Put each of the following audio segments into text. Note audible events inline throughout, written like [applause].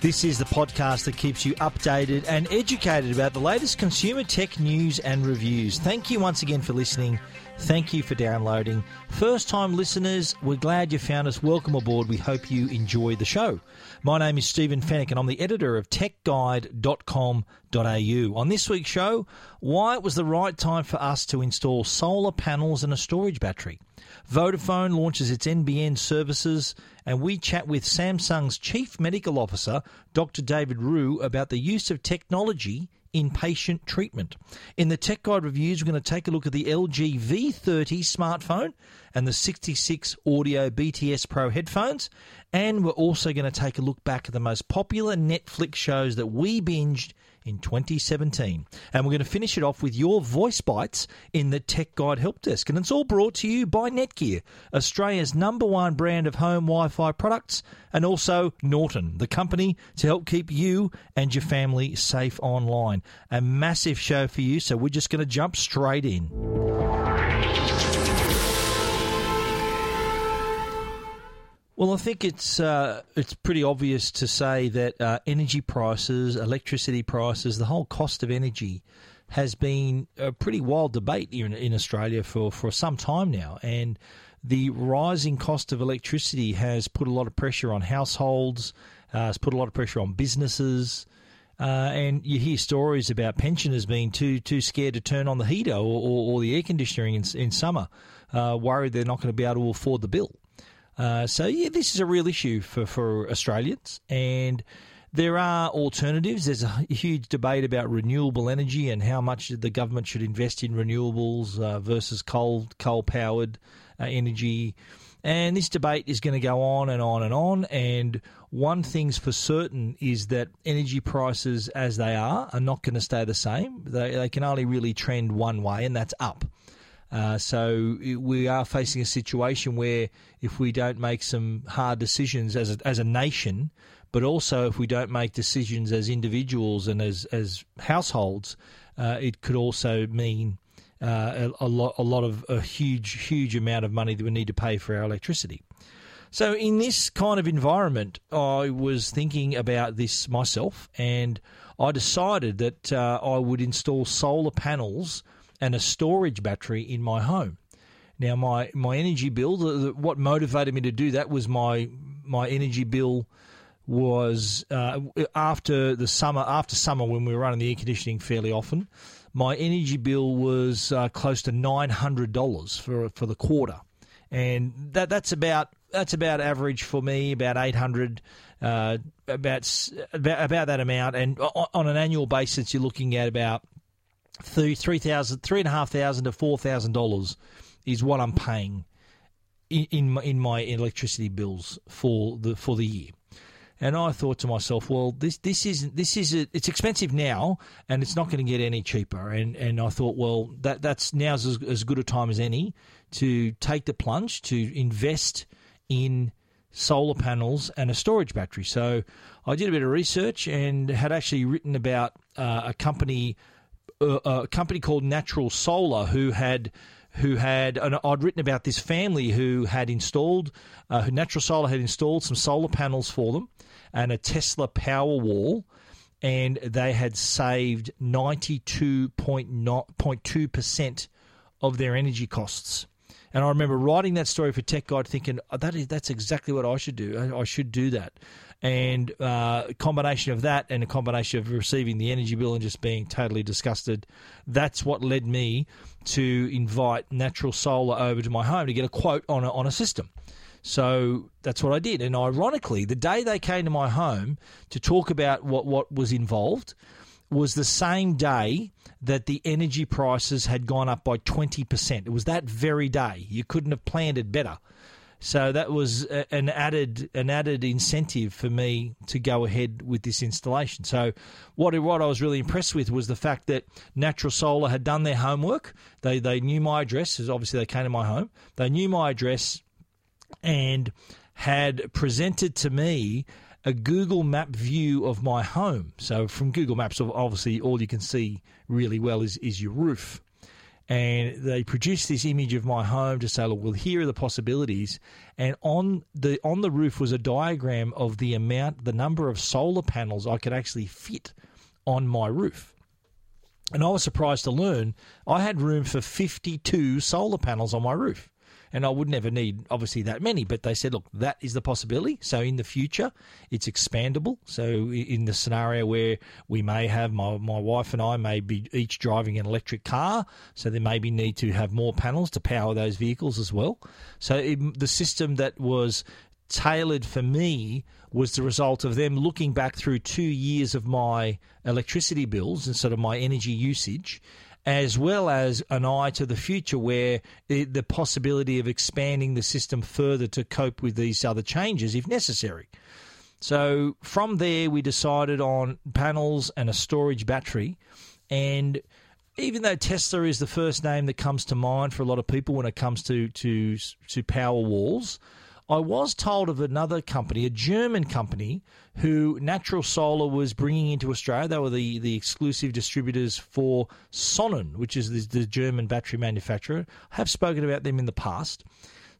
This is the podcast that keeps you updated and educated about the latest consumer tech news and reviews. Thank you once again for listening. Thank you for downloading. First time listeners, we're glad you found us. Welcome aboard. We hope you enjoy the show. My name is Stephen Fenech and I'm the editor of techguide.com.au. On this week's show, why it was the right time for us to install solar panels and a storage battery. Vodafone launches its NBN services, and we chat with Samsung's Chief Medical Officer, Dr. David Rhew, about the use of technology in patient treatment. In the Tech Guide reviews, we're going to take a look at the LG V30 smartphone and the 66 Audio BTS Pro headphones, and we're also going to take a look back at the most popular Netflix shows that we binged in 2017. And we're going to finish it off with your voice bites in the Tech Guide Help Desk. And it's all brought to you by Netgear, Australia's number one brand of home Wi Fi products, and also Norton, the company to help keep you and your family safe online. A massive show for you, so we're just going to jump straight in. Well, I think it's uh, it's pretty obvious to say that uh, energy prices, electricity prices, the whole cost of energy has been a pretty wild debate here in, in Australia for, for some time now. And the rising cost of electricity has put a lot of pressure on households, uh, has put a lot of pressure on businesses. Uh, and you hear stories about pensioners being too too scared to turn on the heater or, or, or the air conditioning in, in summer, uh, worried they're not going to be able to afford the bill. Uh, so yeah, this is a real issue for, for Australians, and there are alternatives. There's a [laughs] huge debate about renewable energy and how much the government should invest in renewables uh, versus coal coal powered uh, energy. And this debate is going to go on and on and on. And one thing's for certain is that energy prices, as they are, are not going to stay the same. They, they can only really trend one way, and that's up. Uh, so we are facing a situation where if we don't make some hard decisions as a, as a nation, but also if we don't make decisions as individuals and as as households, uh, it could also mean uh, a, a, lot a lot of a huge huge amount of money that we need to pay for our electricity. So in this kind of environment, I was thinking about this myself, and I decided that uh, I would install solar panels and a storage battery in my home. Now, my, my energy bill, the, the, what motivated me to do that was my my energy bill was uh, after the summer after summer when we were running the air conditioning fairly often. My energy bill was uh, close to nine hundred dollars for for the quarter, and that that's about that's about average for me, about eight hundred. Uh, about, about about that amount, and on an annual basis, you're looking at about three three thousand three and a half thousand to four thousand dollars is what I'm paying in in my, electricity bills for the for the year. And I thought to myself, well, this this is this is a, it's expensive now, and it's not going to get any cheaper. And and I thought, well, that that's now's as, as good a time as any to take the plunge to invest in solar panels and a storage battery. So I did a bit of research and had actually written about uh, a company a, company called Natural Solar who had who had and I'd written about this family who had installed uh, who Natural Solar had installed some solar panels for them and a Tesla Powerwall and they had saved 92.2 percent of their energy costs. And I remember writing that story for Tech Guide, thinking oh, that is that's exactly what I should do. I, I should do that and uh, a combination of that and a combination of receiving the energy bill and just being totally disgusted, that's what led me to invite Natural Solar over to my home to get a quote on a, on a system. So that's what I did. And ironically, the day they came to my home to talk about what, what was involved, was the same day that the energy prices had gone up by 20%. It was that very day. You couldn't have planned it better. So that was an added an added incentive for me to go ahead with this installation. So what what I was really impressed with was the fact that Natural Solar had done their homework. They they knew my address, as obviously they came to my home. They knew my address and had presented to me a Google Map view of my home. So from Google Maps, obviously all you can see really well is, is your roof and they produced this image of my home to say, look, well, here are the possibilities. And on the on the roof was a diagram of the amount, the number of solar panels I could actually fit on my roof. And I was surprised to learn I had room for 52 solar panels on my roof and I would never need obviously that many. But they said, look, that is the possibility. So in the future, it's expandable. So in the scenario where we may have my my wife and I may be each driving an electric car, so there maybe need to have more panels to power those vehicles as well. So it, the system that was tailored for me was the result of them looking back through two years of my electricity bills and sort of my energy usage as well as an eye to the future where the, the possibility of expanding the system further to cope with these other changes if necessary. So from there, we decided on panels and a storage battery. And even though Tesla is the first name that comes to mind for a lot of people when it comes to to to power walls, I was told of another company, a German company, who Natural Solar was bringing into Australia. They were the, the exclusive distributors for Sonnen, which is the, the German battery manufacturer. I have spoken about them in the past.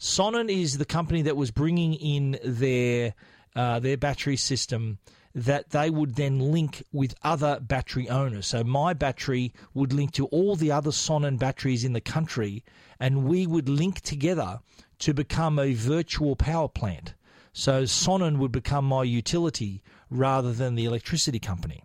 Sonnen is the company that was bringing in their uh, their battery system that they would then link with other battery owners. So my battery would link to all the other Sonnen batteries in the country, and we would link together to become a virtual power plant. So Sonnen would become my utility rather than the electricity company.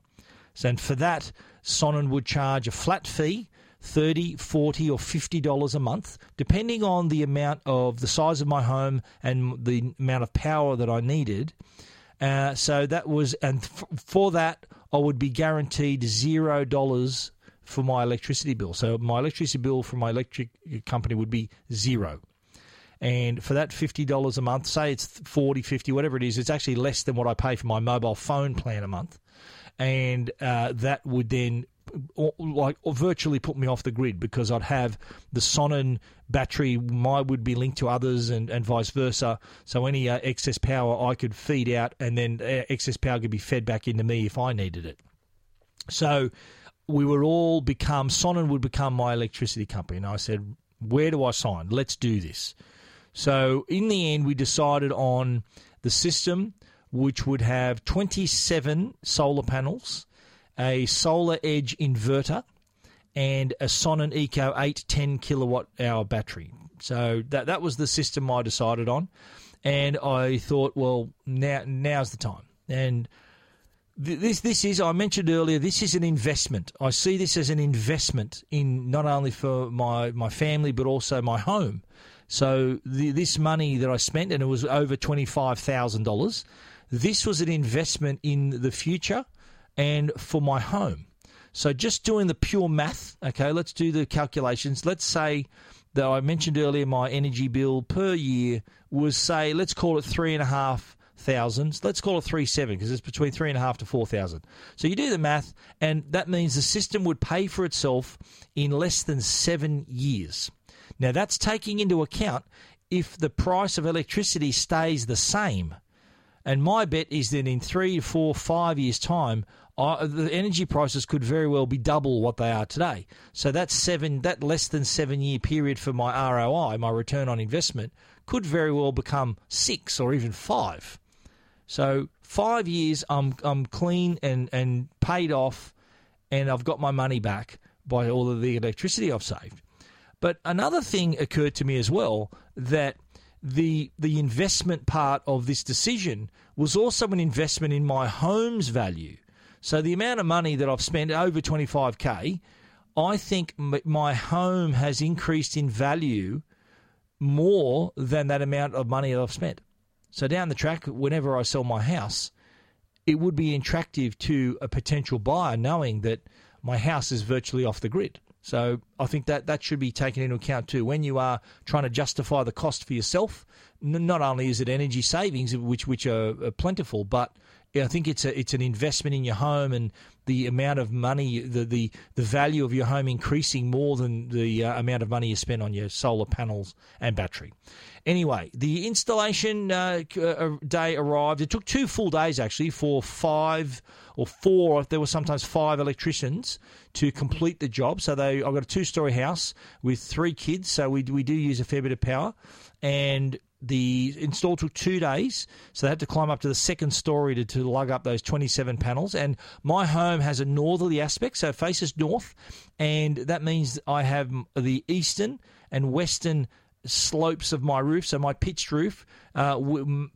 So, and for that, Sonnen would charge a flat fee. 30 40 or 50 dollars a month depending on the amount of the size of my home and the amount of power that i needed uh, so that was and f- for that i would be guaranteed zero dollars for my electricity bill so my electricity bill from my electric company would be zero and for that $50 a month, say it's 40, 50, whatever it is, it's actually less than what I pay for my mobile phone plan a month. And uh, that would then like virtually put me off the grid because I'd have the Sonnen battery, my would be linked to others, and, and vice versa. So any uh, excess power I could feed out, and then uh, excess power could be fed back into me if I needed it. So we would all become Sonnen would become my electricity company, and I said, "Where do I sign? Let's do this." So in the end, we decided on the system, which would have 27 solar panels, a Solar Edge inverter, and a Sonnen Eco 8 10 kilowatt hour battery. So that that was the system I decided on, and I thought, well, now now's the time. And this this is I mentioned earlier. This is an investment. I see this as an investment in not only for my my family but also my home. So the, this money that I spent, and it was over twenty five thousand dollars, this was an investment in the future and for my home. So just doing the pure math, okay, let's do the calculations. Let's say that I mentioned earlier my energy bill per year was say, let's call it three and a half thousand. Let's call it three seven because it's between three and a half to four thousand. So you do the math, and that means the system would pay for itself in less than seven years. Now, that's taking into account if the price of electricity stays the same. And my bet is that in three, four, five years' time, uh, the energy prices could very well be double what they are today. So that seven, that less than seven year period for my ROI, my return on investment, could very well become six or even five. So five years, I'm I'm clean and and paid off, and I've got my money back by all of the electricity I've saved. But another thing occurred to me as well that the the investment part of this decision was also an investment in my home's value. So the amount of money that I've spent over 25k, I think my home has increased in value more than that amount of money that I've spent. So down the track, whenever I sell my house, it would be attractive to a potential buyer knowing that my house is virtually off the grid. So I think that that should be taken into account too when you are trying to justify the cost for yourself. Not only is it energy savings, which which are, are plentiful, but I think it's a it's an investment in your home and the amount of money, the the, the value of your home increasing more than the uh, amount of money you spend on your solar panels and battery. Anyway, the installation uh, uh, day arrived. It took two full days actually for five or four. There were sometimes five electricians to complete the job. So they, I've got a two-story house with three kids, so we we do use a fair bit of power, and the install took two days, so they had to climb up to the second story to, to lug up those 27 panels. And my home has a northerly aspect, so it faces north, and that means I have the eastern and western slopes of my roof, so my pitched roof, uh,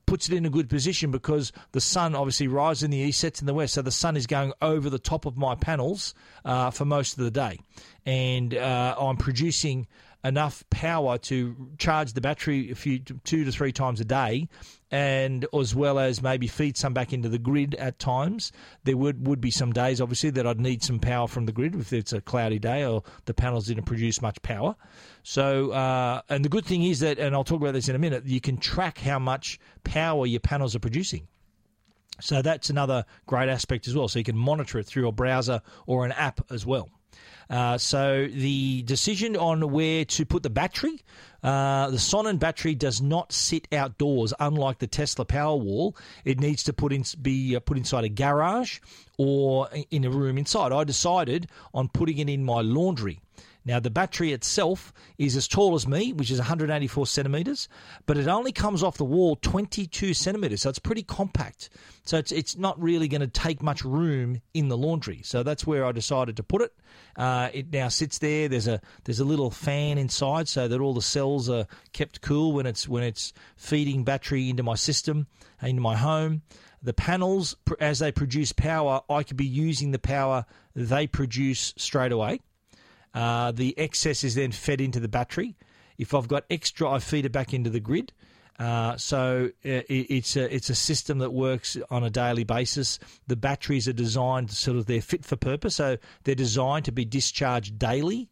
puts it in a good position because the sun obviously rises in the east, sets in the west, so the sun is going over the top of my panels uh, for most of the day, and uh, I'm producing enough power to charge the battery a few two to three times a day, and as well as maybe feed some back into the grid at times. There would would be some days, obviously, that I'd need some power from the grid if it's a cloudy day or the panels didn't produce much power. So, uh, and the good thing is that, and I'll talk about this in a minute, you can track how much power your panels are producing. So that's another great aspect as well. So you can monitor it through a browser or an app as well. Uh, so the decision on where to put the battery, uh, the Sonnen battery does not sit outdoors, unlike the Tesla Powerwall. It needs to put in, be uh, put inside a garage or in a room inside. I decided on putting it in my laundry. Now, the battery itself is as tall as me, which is 184 centimeters, but it only comes off the wall 22 centimeters, so it's pretty compact. So it's it's not really going to take much room in the laundry. So that's where I decided to put it. Uh, it now sits there. There's a there's a little fan inside, so that all the cells are kept cool when it's when it's feeding battery into my system, into my home. The panels, as they produce power, I could be using the power they produce straight away. Uh, the excess is then fed into the battery. If I've got extra, I feed it back into the grid. Uh, so uh, it, it's a it's a system that works on a daily basis. The batteries are designed sort of they're fit for purpose, so they're designed to be discharged daily.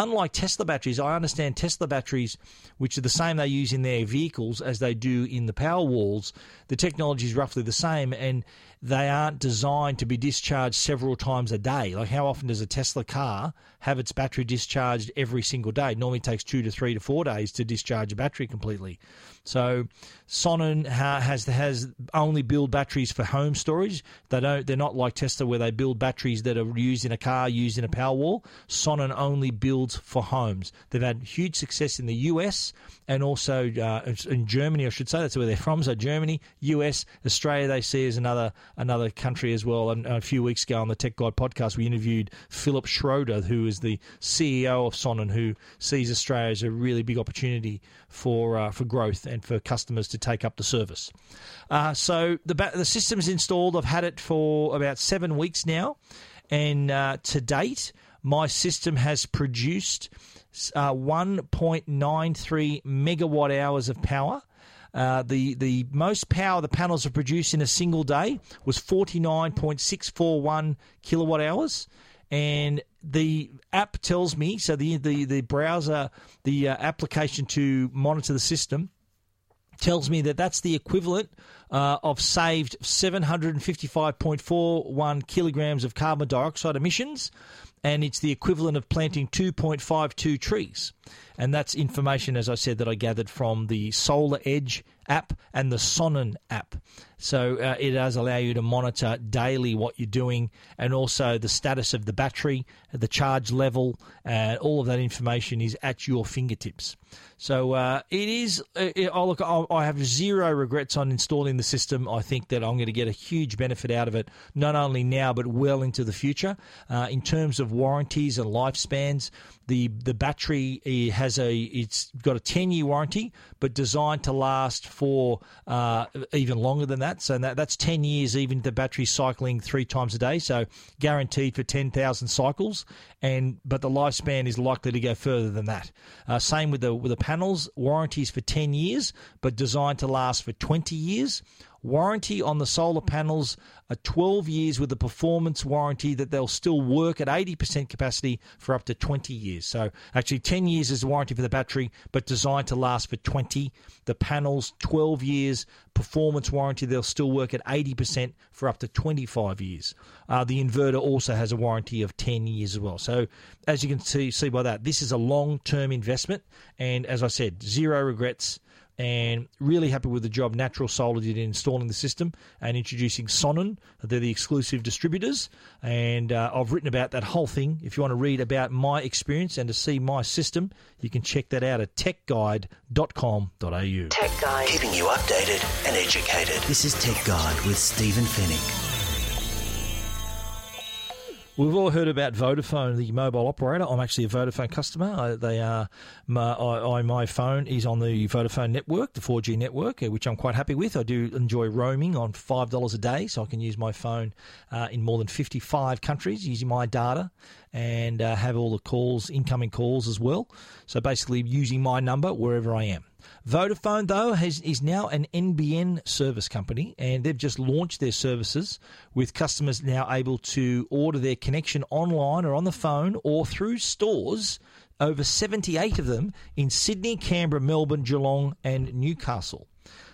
Unlike Tesla batteries, I understand Tesla batteries, which are the same they use in their vehicles as they do in the power walls, the technology is roughly the same, and they aren't designed to be discharged several times a day. Like, how often does a Tesla car have its battery discharged every single day? It normally takes two to three to four days to discharge a battery completely. So Sonnen has has only build batteries for home storage. They don't. They're not like Tesla where they build batteries that are used in a car, used in a power wall. Sonnen only builds for homes. They've had huge success in the US and also uh, in Germany. I should say that's where they're from. So Germany, US, Australia, they see as another another country as well. And a few weeks ago on the Tech Guide podcast, we interviewed Philip Schroeder, who is the CEO of Sonnen, who sees Australia as a really big opportunity for uh, for growth and for customers to take up the service. Uh, so the the system's installed. I've had it for about seven weeks now, and uh, to date, my system has produced uh, 1.93 megawatt hours of power. Uh, the the most power the panels have produced in a single day was 49.641 kilowatt hours, and the app tells me so the the the browser the uh, application to monitor the system tells me that that's the equivalent uh, of saved 755.41 kilograms of carbon dioxide emissions and it's the equivalent of planting 2.52 trees. And that's information, as I said, that I gathered from the Solar Edge app and the Sonnen app. So uh, it does allow you to monitor daily what you're doing and also the status of the battery, the charge level, and all of that information is at your fingertips. So uh, it is. Uh, it, oh, look, I have zero regrets on installing the system. I think that I'm going to get a huge benefit out of it, not only now but well into the future. Uh, in terms of warranties and lifespans, the the battery has a it's got a 10 year warranty, but designed to last for uh, even longer than that. So that, that's 10 years, even the battery cycling three times a day. So guaranteed for 10,000 cycles, and but the lifespan is likely to go further than that. Uh, same with the with the panels, warranties for 10 years, but designed to last for 20 years. Warranty on the solar panels, are 12 years with a performance warranty that they'll still work at 80% capacity for up to 20 years. So actually 10 years is the warranty for the battery, but designed to last for 20. The panels, 12 years performance warranty, they'll still work at 80% for up to 25 years. Uh, the inverter also has a warranty of 10 years as well. So as you can see, see by that, this is a long-term investment. And as I said, zero regrets and really happy with the job Natural Solar did in installing the system and introducing Sonnen. They're the exclusive distributors, and uh, I've written about that whole thing. If you want to read about my experience and to see my system, you can check that out at techguide.com.au. Tech Guide. Keeping you updated and educated. This is Tech Guide with Stephen Fenech. We've all heard about Vodafone, the mobile operator. I'm actually a Vodafone customer. I, they are my, I, my phone is on the Vodafone network, the 4G network, uh, which I'm quite happy with. I do enjoy roaming on five dollars a day, so I can use my phone uh, in more than 55 countries using my data and uh, have all the calls, incoming calls as well. So basically, using my number wherever I am. Vodafone, though, has, is now an NBN service company, and they've just launched their services with customers now able to order their connection online or on the phone or through stores. Over 78 of them in Sydney, Canberra, Melbourne, Geelong, and Newcastle.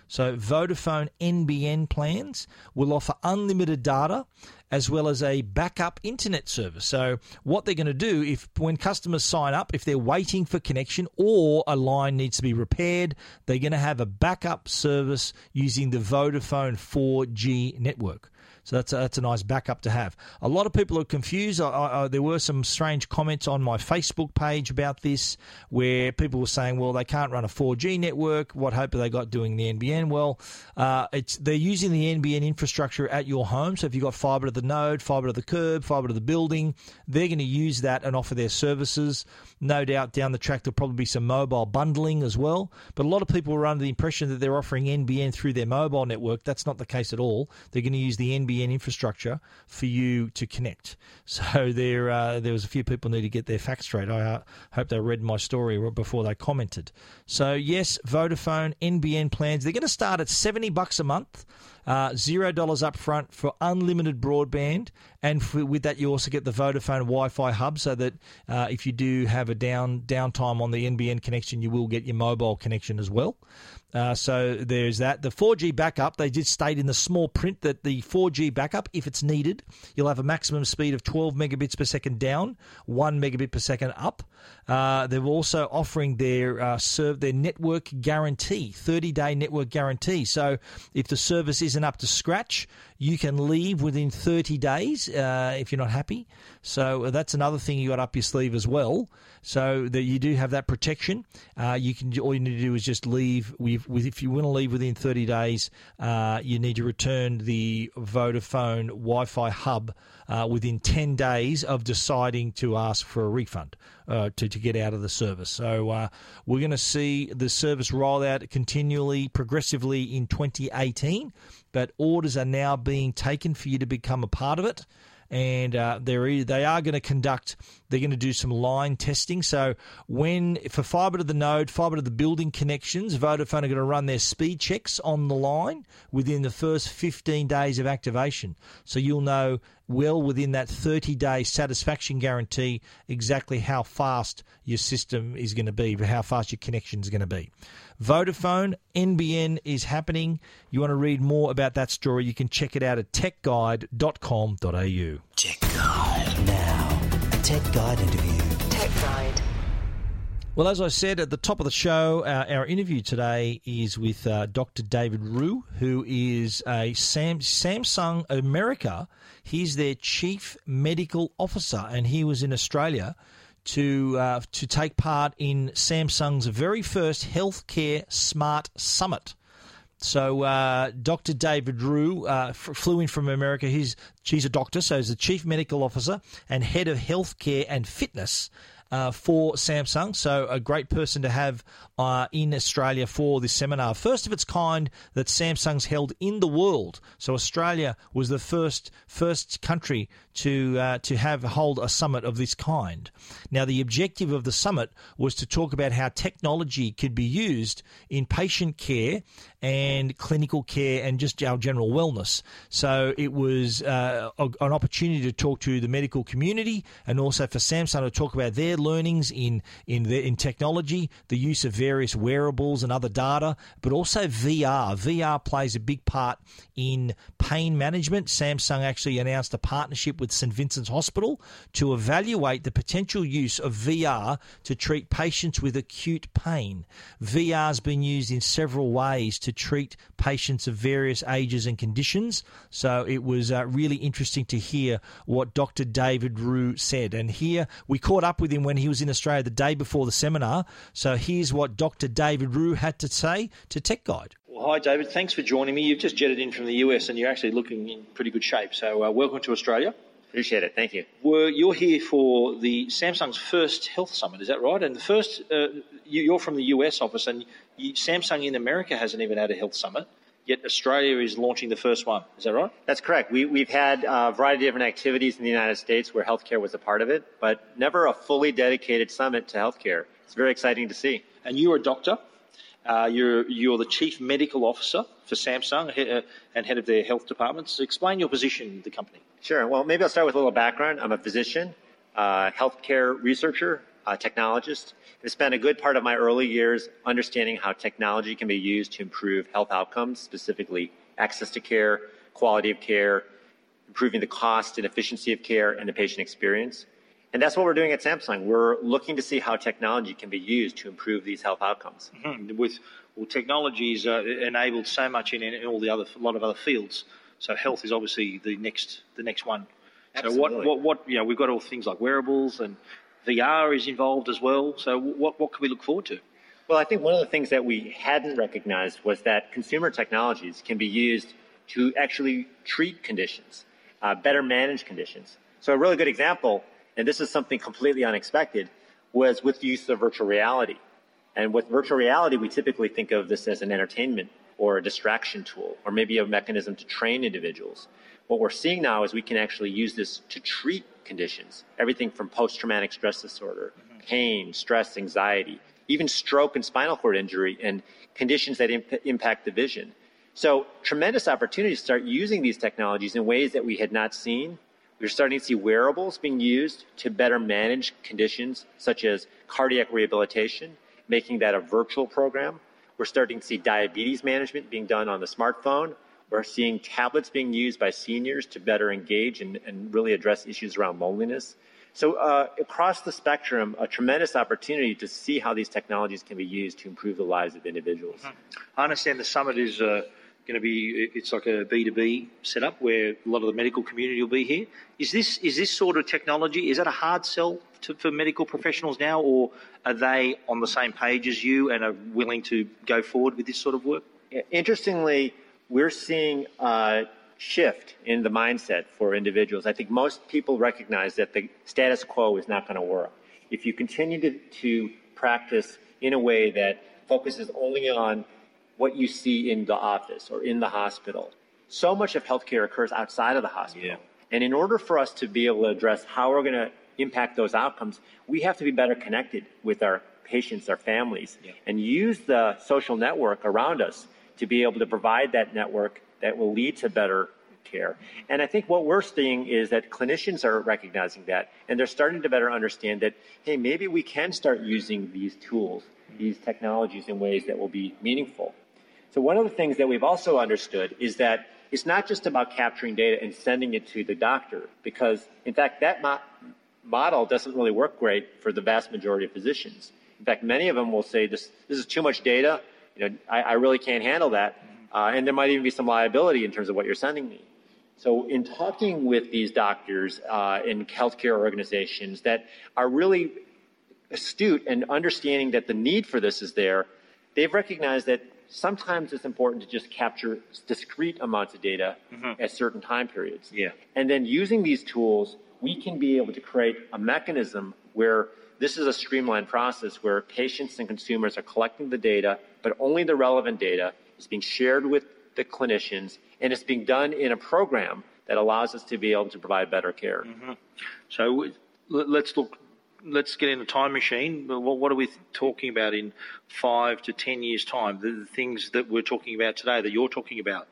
So, Vodafone NBN plans will offer unlimited data as well as a backup internet service. So, what they're going to do if when customers sign up, if they're waiting for connection or a line needs to be repaired, they're going to have a backup service using the Vodafone 4G network. So that's a, that's a nice backup to have. A lot of people are confused. I, I, there were some strange comments on my Facebook page about this where people were saying, well, they can't run a 4G network. What hope have they got doing the NBN? Well, uh, it's they're using the NBN infrastructure at your home. So if you've got fibre to the node, fibre to the curb, fibre to the building, they're going to use that and offer their services. No doubt down the track there'll probably be some mobile bundling as well. But a lot of people were under the impression that they're offering NBN through their mobile network. That's not the case at all. They're going to use the NBN NBN infrastructure for you to connect. [laughs] So there, uh, there was a few people need to get their facts straight. I uh, hope they read my story before they commented. So yes, Vodafone NBN plans they're going to start at seventy bucks a month. Uh, zero dollars up front for unlimited broadband, and for, with that you also get the Vodafone Wi-Fi hub, so that uh, if you do have a down downtime on the NBN connection, you will get your mobile connection as well. Uh, so there's that. The 4G backup, they did state in the small print that the 4G backup, if it's needed, you'll have a maximum speed of 12 megabits per second down, 1 megabit per second up. Uh, they're also offering their uh, serve their network guarantee, 30 day network guarantee. So if the service isn't up to scratch, you can leave within 30 days uh, if you're not happy. So that's another thing you got up your sleeve as well. So that you do have that protection. Uh, you can all you need to do is just leave. With, with if you want to leave within 30 days, uh, you need to return the Vodafone Wi-Fi hub uh, within 10 days of deciding to ask for a refund uh, to, to get out of the service. So uh, we're going to see the service roll out continually, progressively in 2018, but orders are now being taken for you to become a part of it and uh, they're they are going to conduct. They're going to do some line testing. So when for fibre to the node, fibre to the building connections, Vodafone are going to run their speed checks on the line within the first 15 days of activation. So you'll know well within that 30 day satisfaction guarantee exactly how fast your system is going to be, how fast your connection is going to be. Vodafone NBN is happening. You want to read more about that story, you can check it out at techguide.com.au. Tech Guide. Now, a Tech Guide interview. Tech Guide. Well, as I said at the top of the show, uh, our interview today is with uh, Dr. David Rhew, who is a Sam- Samsung America. He's their chief medical officer, and he was in Australia to uh, to take part in Samsung's very first healthcare smart summit. So uh, Dr. David Rhew uh, f- flew in from America. He's she's a doctor, so he's the chief medical officer and head of healthcare and fitness uh, for Samsung. So, a great person to have uh, in Australia for this seminar. First of its kind that Samsung's held in the world. So, Australia was the first first country to uh, to have hold a summit of this kind. Now, the objective of the summit was to talk about how technology could be used in patient care and clinical care and just our general wellness. So it was uh, a, an opportunity to talk to the medical community and also for Samsung to talk about their learnings in in the, in technology, the use of various wearables and other data, but also VR. VR plays a big part in pain management. Samsung actually announced a partnership with St Vincent's Hospital to evaluate the potential use of VR to treat patients with acute pain. VR has been used in several ways to treat patients of various ages and conditions. So it was uh, really interesting to hear what Dr. David Rhew said. And here we caught up with him when he was in Australia the day before the seminar. So here's what Dr. David Rhew had to say to Tech Guide. Well, hi, David. Thanks for joining me. You've just jetted in from the US and you're actually looking in pretty good shape. So, uh, welcome to Australia. Appreciate it. Thank you. Were you're here for the Samsung's first health summit? Is that right? And the first, uh, you, are from the US office, and you, Samsung in America hasn't even had a health summit. Yet Australia is launching the first one. Is that right? That's correct. We, have had a variety of different activities in the United States where healthcare was a part of it, but never a fully dedicated summit to healthcare. It's very exciting to see. And you're a doctor. Uh, you're, you're the chief medical officer for Samsung uh, and head of their health departments. So explain your position in the company. Sure. Well, maybe I'll start with a little background. I'm a physician, uh, healthcare researcher, uh, technologist. I spent a good part of my early years understanding how technology can be used to improve health outcomes, specifically access to care, quality of care, improving the cost and efficiency of care, and the patient experience. And that's what we're doing at Samsung. We're looking to see how technology can be used to improve these health outcomes. Mm-hmm. With well, technology is uh, enabled so much in, in, all the other a lot of other fields. So health is obviously the next the next one. Absolutely. So what what what you know we've got all things like wearables and VR is involved as well. So what what can we look forward to? Well, I think one of the things that we hadn't recognized was that consumer technologies can be used to actually treat conditions, uh, better manage conditions. So a really good example and this is something completely unexpected, was with the use of virtual reality. And with virtual reality, we typically think of this as an entertainment or a distraction tool, or maybe a mechanism to train individuals. What we're seeing now is we can actually use this to treat conditions, everything from post traumatic stress disorder, mm-hmm. pain, stress, anxiety, even stroke and spinal cord injury, and conditions that imp- impact the vision. So, tremendous opportunity to start using these technologies in ways that we had not seen we're starting to see wearables being used to better manage conditions such as cardiac rehabilitation, making that a virtual program. We're starting to see diabetes management being done on the smartphone. We're seeing tablets being used by seniors to better engage and, and really address issues around loneliness. So, uh, across the spectrum, a tremendous opportunity to see how these technologies can be used to improve the lives of individuals. I understand the summit is. Uh going to be it's like a B2B setup where a lot of the medical community will be here. Is this is this sort of technology is that a hard sell to, for medical professionals now, or are they on the same page as you and are willing to go forward with this sort of work? Interestingly, we're seeing a shift in the mindset for individuals. I think most people recognize that the status quo is not going to work. If you continue to, to practice in a way that focuses only on what you see in the office or in the hospital. So much of healthcare occurs outside of the hospital. Yeah. And in order for us to be able to address how we're going to impact those outcomes, we have to be better connected with our patients, our families, yeah. and use the social network around us to be able to provide that network that will lead to better care. And I think what we're seeing is that clinicians are recognizing that, and they're starting to better understand that, hey, maybe we can start using these tools, these technologies in ways that will be meaningful. So one of the things that we've also understood is that it's not just about capturing data and sending it to the doctor, because in fact, that model doesn't really work great for the vast majority of physicians. In fact, many of them will say this, this is too much data. You know, I, I really can't handle that. Uh, and there might even be some liability in terms of what you're sending me. So in talking with these doctors uh, in healthcare organizations that are really astute and understanding that the need for this is there, they've recognized that sometimes it's important to just capture discrete amounts of data mm-hmm. at certain time periods. Yeah. And then using these tools, we can be able to create a mechanism where this is a streamlined process where patients and consumers are collecting the data, but only the relevant data is being shared with the clinicians, and it's being done in a program that allows us to be able to provide better care. Mm-hmm. So let's look let's get in a time machine. What, are we talking about in five to ten years' time? The things that we're talking about today, that you're talking about,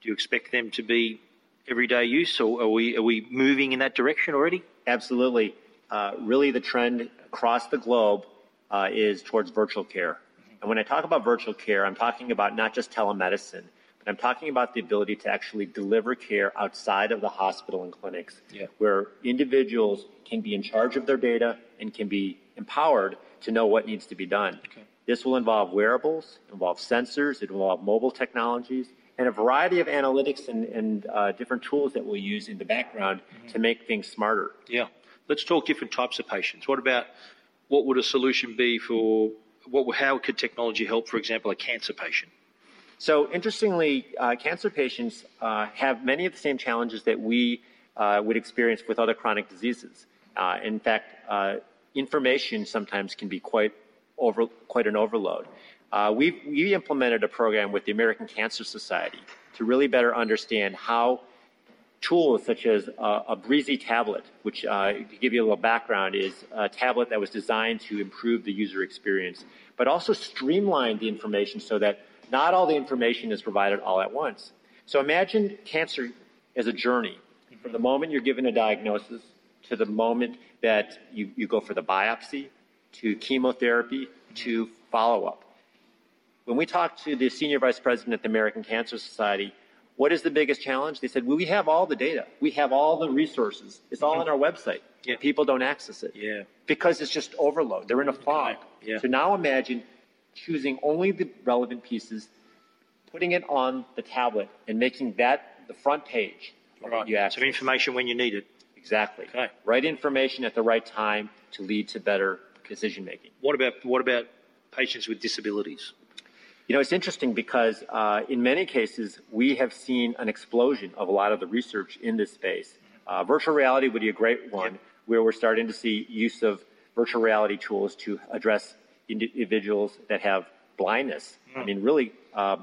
do you expect them to be everyday use, or are we are we moving in that direction already? Absolutely. Uh, really, the trend across the globe uh, is towards virtual care. And when I talk about virtual care, I'm talking about not just telemedicine, but I'm talking about the ability to actually deliver care outside of the hospital and clinics, Yeah. where individuals can be in charge of their data and can be empowered to know what needs to be done. This will involve wearables, involve sensors, it will involve mobile technologies, and a variety of analytics and, and uh, different tools that we'll use in the background to make things smarter. Yeah. Let's talk different types of patients. What about what would a solution be for what? How could technology help, for example, a cancer patient? So interestingly, uh, cancer patients uh, have many of the same challenges that we uh, would experience with other chronic diseases. Uh, in fact, uh, information sometimes can be quite over, quite an overload. Uh, we we implemented a program with the American Cancer Society to really better understand how tools such as uh, a Breezie tablet, which, uh, to give you a little background, is a tablet that was designed to improve the user experience, but also streamline the information so that not all the information is provided all at once. So imagine cancer as a journey from the moment you're given a diagnosis to the moment that you, you go for the biopsy to chemotherapy to follow up. When we talked to the senior vice president at the American Cancer Society, what is the biggest challenge? They said, well, we have all the data. We have all the resources. It's all mm-hmm. on our website. Yeah. People don't access it. Yeah. Because it's just overload. They're in a fog. Yeah. So now imagine choosing only the relevant pieces, putting it on the tablet, and making that the front page what you So information when you need it. Exactly. Okay. Right information at the right time to lead to better decision making. What about what about patients with disabilities? You know, it's interesting because uh, in many cases, we have seen an explosion of a lot of the research in this space. Uh, virtual reality would be a great one, where we're starting to see use of virtual reality tools to address individuals that have blindness. I mean, really, uh,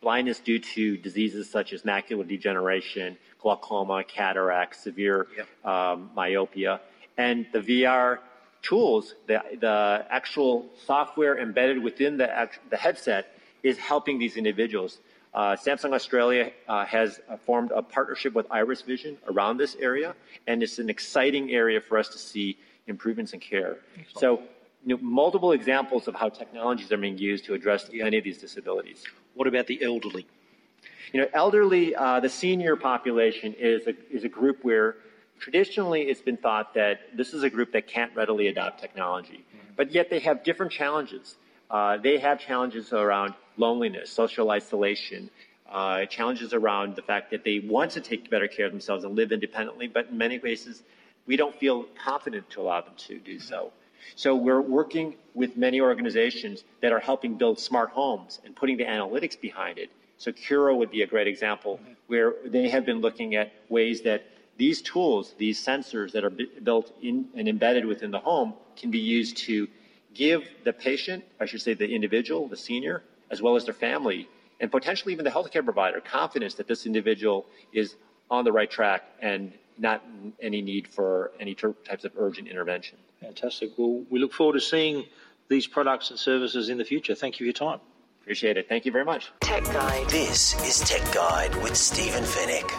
blindness due to diseases such as macular degeneration, glaucoma, cataract, severe um, myopia, and the VR tools, the, the actual software embedded within the, the headset is helping these individuals. Uh, Samsung Australia uh, has uh, formed a partnership with Iris Vision around this area, and it's an exciting area for us to see improvements in care. So, you know, multiple examples of how technologies are being used to address many of these disabilities. What about the elderly? You know, elderly, uh, the senior population is a, is a group where traditionally it's been thought that this is a group that can't readily adopt technology, but yet they have different challenges. Uh, they have challenges around loneliness, social isolation, uh, challenges around the fact that they want to take better care of themselves and live independently, but in many cases, we don't feel confident to allow them to do so. So we're working with many organizations that are helping build smart homes and putting the analytics behind it. So Curo would be a great example where they have been looking at ways that these tools, these sensors that are bu- built in and embedded within the home can be used to give the patient, I should say the individual, the senior, as well as their family, and potentially even the healthcare provider, confidence that this individual is on the right track and not any need for any ter- types of urgent intervention. Fantastic. Well, we look forward to seeing these products and services in the future. Thank you for your time. Appreciate it. Thank you very much. Tech Guide. This is Tech Guide with Stephen Fenech.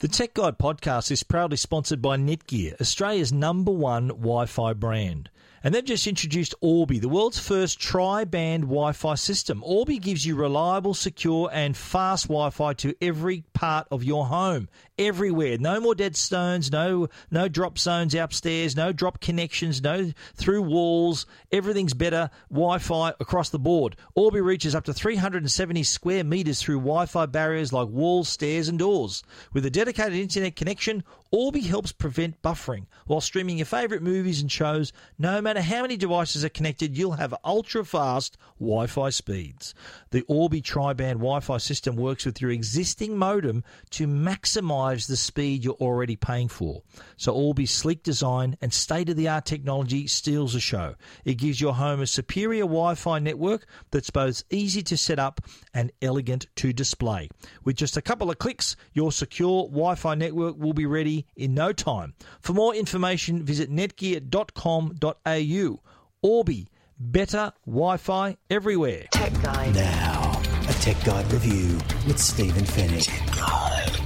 The Tech Guide podcast is proudly sponsored by Netgear, Australia's number one Wi Fi brand. And they've just introduced Orbi, the world's first tri band Wi Fi system. Orbi gives you reliable, secure, and fast Wi Fi to every part of your home, everywhere. No more dead stones, no, no drop zones upstairs, no drop connections, no through walls. Everything's better Wi Fi across the board. Orbi reaches up to 370 square meters through Wi Fi barriers like walls, stairs, and doors. With a dedicated internet connection, Orbi helps prevent buffering while streaming your favorite movies and shows no matter how many devices are connected, you'll have ultra fast Wi Fi speeds. The Orbi tri band Wi Fi system works with your existing modem to maximize the speed you're already paying for. So, Orbi's sleek design and state of the art technology steals the show. It gives your home a superior Wi Fi network that's both easy to set up and elegant to display. With just a couple of clicks, your secure Wi Fi network will be ready in no time. For more information, visit netgear.com.au. Orbi, better Wi Fi everywhere. Tech Guide. Now, a Tech Guide review with Stephen Fenech.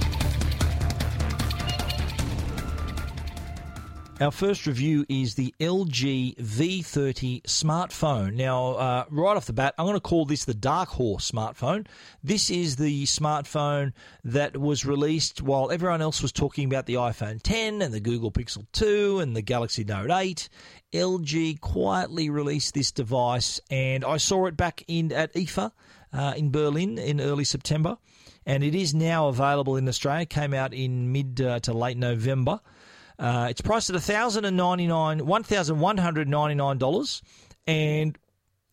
Our first review is the LG V30 smartphone. Now, uh, right off the bat, I'm going to call this the Dark Horse smartphone. This is the smartphone that was released while everyone else was talking about the iPhone 10 and the Google Pixel 2 and the Galaxy Note 8. LG quietly released this device, and I saw it back in at IFA uh, in Berlin in early September, and it is now available in Australia. It Came out in mid uh, to late November. Uh, it's priced at 1,099, $1,199, and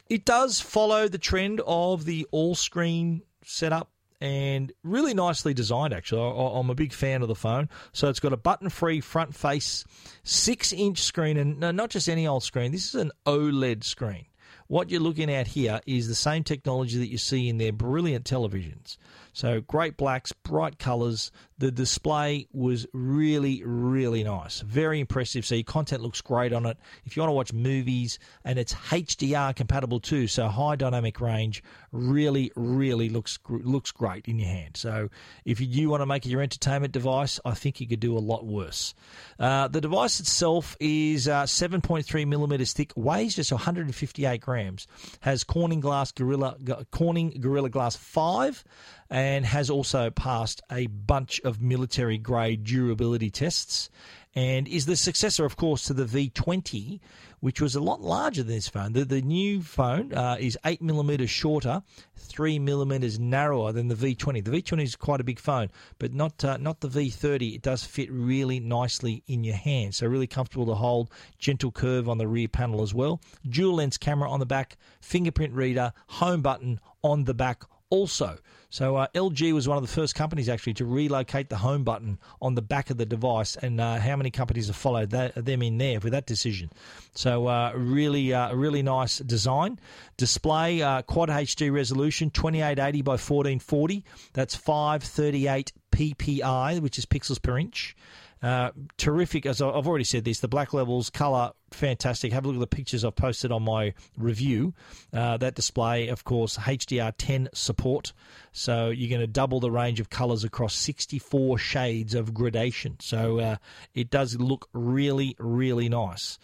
it does follow the trend of the all screen setup and really nicely designed, actually. I, I'm a big fan of the phone. So it's got a button free front face, six inch screen, and not just any old screen, this is an OLED screen. What you're looking at here is the same technology that you see in their brilliant televisions. So great blacks, bright colours. The display was really, really nice. Very impressive. So your content looks great on it. If you want to watch movies, and it's HDR compatible too, so high dynamic range, really, really looks looks great in your hand. So if you do want to make it your entertainment device, I think you could do a lot worse. Uh, the device itself is uh, 7.3 millimeters thick, weighs just 158 grams, has Corning Glass Gorilla Corning Gorilla Glass 5 and has also passed a bunch of military grade durability tests and is the successor, of course, to the V20, which was a lot larger than this phone. The, the new phone uh, is 8 millimeters shorter, 3 millimeters narrower than the V20. The V20 is quite a big phone, but not uh, not the V30. It does fit really nicely in your hand, so really comfortable to hold. Gentle curve on the rear panel as well. Dual lens camera on the back, fingerprint reader, home button on the back also. So uh, LG was one of the first companies actually to relocate the home button on the back of the device, and uh, how many companies have followed that, them in there with that decision? So uh, really, uh, really nice design. Display uh, quad HD resolution, 2880 by 1440. That's 538 ppi, which is pixels per inch. Uh, terrific, as I've already said this, the black levels, colour, fantastic. Have a look at the pictures I've posted on my review. Uh, that display, of course, HDR10 support. So you're going to double the range of colours across 64 shades of gradation. So uh, it does look really, really nice.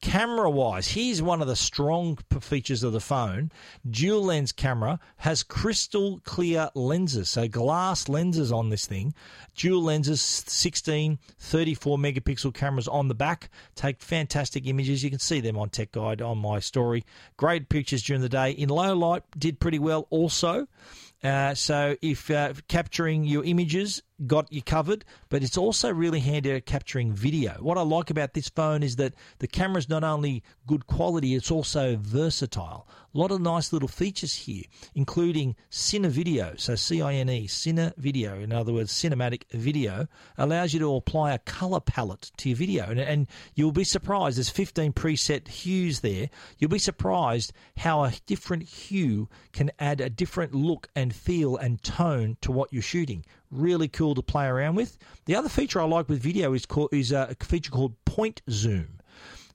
Camera wise, here's one of the strong features of the phone. Dual lens camera has crystal clear lenses, so glass lenses on this thing. Dual lenses, 16, 34 megapixel cameras on the back, take fantastic images. You can see them on Tech Guide on my story. Great pictures during the day. In low light, did pretty well also. Uh, so if uh, capturing your images got you covered, but it's also really handy at capturing video. What I like about this phone is that the camera is not only good quality, it's also versatile. A lot of nice little features here, including Cine Video. So C I N E, Cine Video, in other words, cinematic video, allows you to apply a color palette to your video. And, and you'll be surprised, there's 15 preset hues there. You'll be surprised how a different hue can add a different look and feel and tone to what you're shooting really cool to play around with. The other feature I like with video is called, is a feature called point zoom.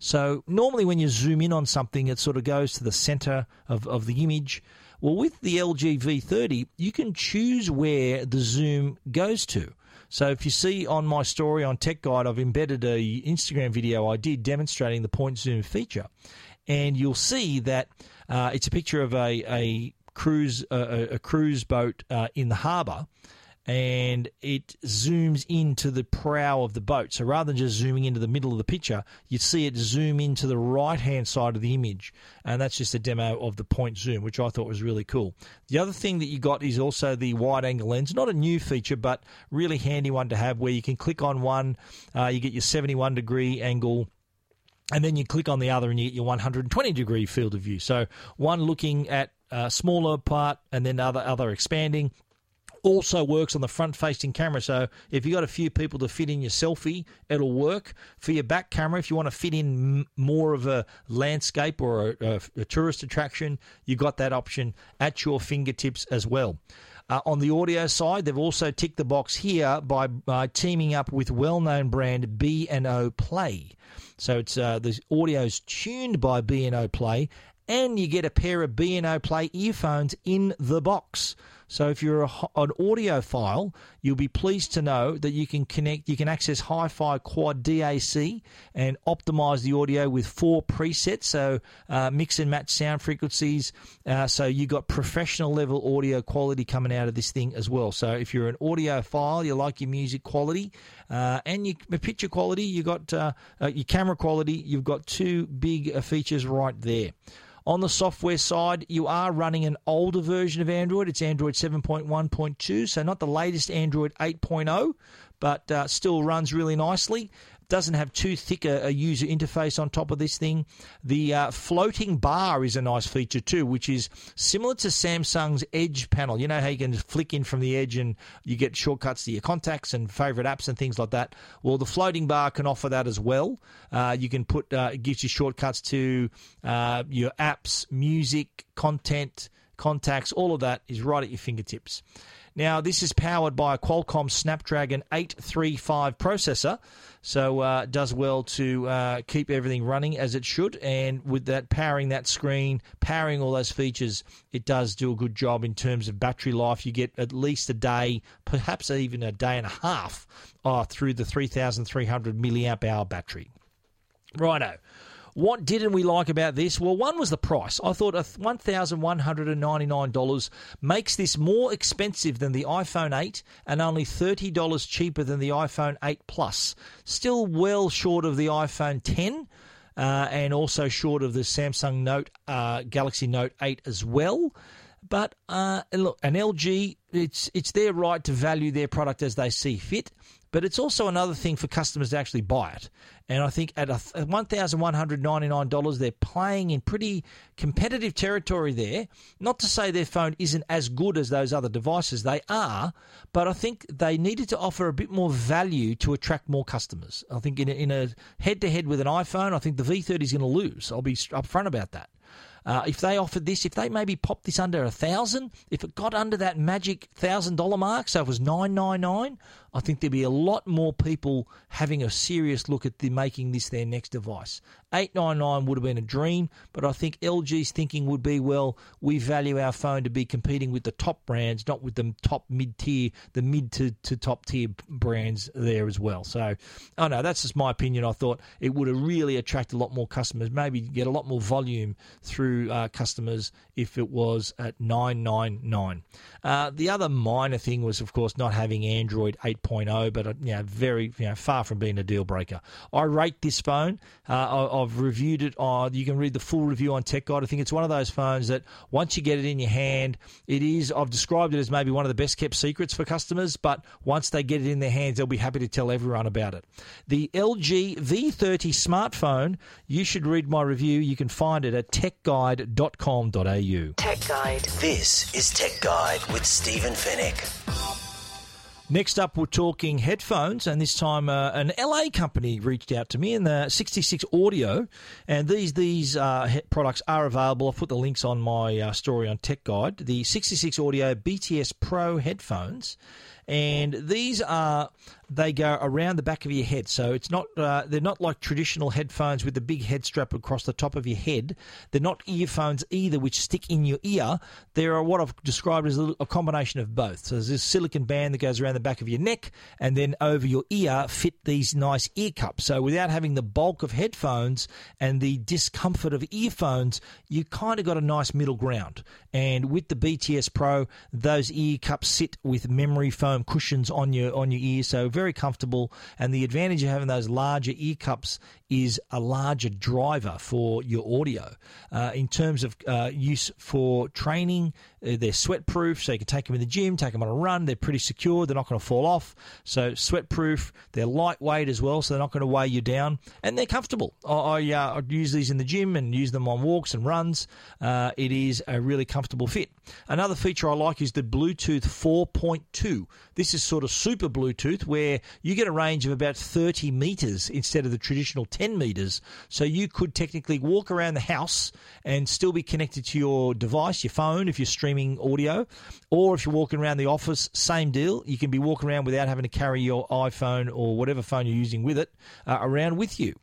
So normally when you zoom in on something, it sort of goes to the center of, of the image. Well, with the LG V30, you can choose where the zoom goes to. So if you see on my story on Tech Guide, I've embedded a Instagram video I did demonstrating the point zoom feature, and you'll see that uh, it's a picture of a, a cruise a, cruise boat uh, in the harbour and it zooms into the prow of the boat. So rather than just zooming into the middle of the picture, you see it zoom into the right hand side of the image. And that's just a demo of the point zoom, which I thought was really cool. The other thing that you got is also the wide angle lens. Not a new feature, but really handy one to have where you can click on one, uh, you get your 71 degree angle and then you click on the other and you get your 120 degree field of view. So one looking at a smaller part and then other other expanding. Also works on the front facing camera. So if you've got a few people to fit in your selfie, it'll work. For your back camera, if you want to fit in more of a landscape or a, a, a tourist attraction, you've got that option at your fingertips as well. Uh, on the audio side, they've also ticked the box here by, by teaming up with well-known brand B&O Play. So it's uh, the audio's tuned by B&O Play, and you get a pair of B&O Play earphones in the box. So if you're a, an audiophile, you'll be pleased to know that you can connect, you can access Hi-Fi Quad DAC and optimize the audio with four presets. So uh, mix and match sound frequencies. Uh, so you got professional level audio quality coming out of this thing as well. So if you're an audiophile, you like your music quality uh, and your picture quality, you got uh, uh, your camera quality. You've got two big uh, features right there. On the software side, you are running an older version of Android. It's Android 7.1.2, so not the latest Android 8.0, but uh, still runs really nicely doesn't have too thick a, a, user interface on top of this thing. The uh, floating bar is a nice feature too, which is similar to Samsung's Edge panel. You know how you can flick in from the edge and you get shortcuts to your contacts and favorite apps and things like that. Well, the floating bar can offer that as well. Uh, you can put uh, it gives you shortcuts to uh, your apps, music, content, contacts. All of that is right at your fingertips. Now, this is powered by a Qualcomm Snapdragon 835 processor, so uh, does well to uh, keep everything running as it should. And with that powering that screen, powering all those features, it does do a good job in terms of battery life. You get at least a day, perhaps even a day and a half, uh, through the 3,300 milliamp hour battery. Righto. What didn't we like about this? Well, one was the price. I thought $1,199 makes this more expensive than the iPhone 8 and only $30 cheaper than the iPhone 8 Plus. Still well short of the iPhone 10. Uh, and also short of the Samsung Note uh, Galaxy Note 8 as well. But uh, look, an LG, it's it's their right to value their product as they see fit. But it's also another thing for customers to actually buy it. And I think at $1,199, they're playing in pretty competitive territory there. Not to say their phone isn't as good as those other devices, they are, but I think they needed to offer a bit more value to attract more customers. I think in a head to head with an iPhone, I think the V30 is going to lose. I'll be upfront about that. Uh, if they offered this, if they maybe popped this under a thousand, if it got under that magic thousand dollar mark, so it was nine nine nine, I think there'd be a lot more people having a serious look at the, making this their next device. 899 would have been a dream, but I think LG's thinking would be well, we value our phone to be competing with the top brands, not with the top mid tier, the mid to, to top tier brands there as well. So, oh no, that's just my opinion. I thought it would have really attracted a lot more customers, maybe get a lot more volume through uh, customers if it was at 999. Uh, the other minor thing was, of course, not having Android 8.0, but uh, you know, very you know, far from being a deal breaker. I rate this phone. Uh, I, I've reviewed it. On, you can read the full review on Tech Guide. I think it's one of those phones that once you get it in your hand, it is. I've described it as maybe one of the best kept secrets for customers, but once they get it in their hands, they'll be happy to tell everyone about it. The LG V30 smartphone. You should read my review. You can find it at techguide.com.au. Tech Guide. This is Tech Guide with Stephen Fenech. Next up, we're talking headphones, and this time uh, an LA company reached out to me in the 66 Audio, and these these uh, products are available. I've put the links on my uh, story on Tech Guide. The 66 Audio BTS Pro headphones, and these are they go around the back of your head. So it's not uh, they're not like traditional headphones with the big head strap across the top of your head. They're not earphones either, which stick in your ear. They're what I've described as a, a combination of both. So there's this silicon band that goes around the back of your neck, and then over your ear fit these nice ear cups. So without having the bulk of headphones and the discomfort of earphones, you kind of got a nice middle ground. And with the BTS Pro, those ear cups sit with memory foam foam cushions on your on your ear, so very comfortable. And the advantage of having those larger ear cups is a larger driver for your audio. Uh, in terms of uh, use for training, uh, they're sweat proof, so you can take them in the gym, take them on a run. They're pretty secure, they're not going to fall off. So, sweat proof, they're lightweight as well, so they're not going to weigh you down, and they're comfortable. I, I, uh, I use these in the gym and use them on walks and runs. Uh, it is a really comfortable fit. Another feature I like is the Bluetooth 4.2. This is sort of super Bluetooth where you get a range of about 30 meters instead of the traditional 10 meters. So you could technically walk around the house and still be connected to your device, your phone, if you're streaming audio, or if you're walking around the office, same deal. You can be walking around without having to carry your iPhone or whatever phone you're using with it uh, around with you.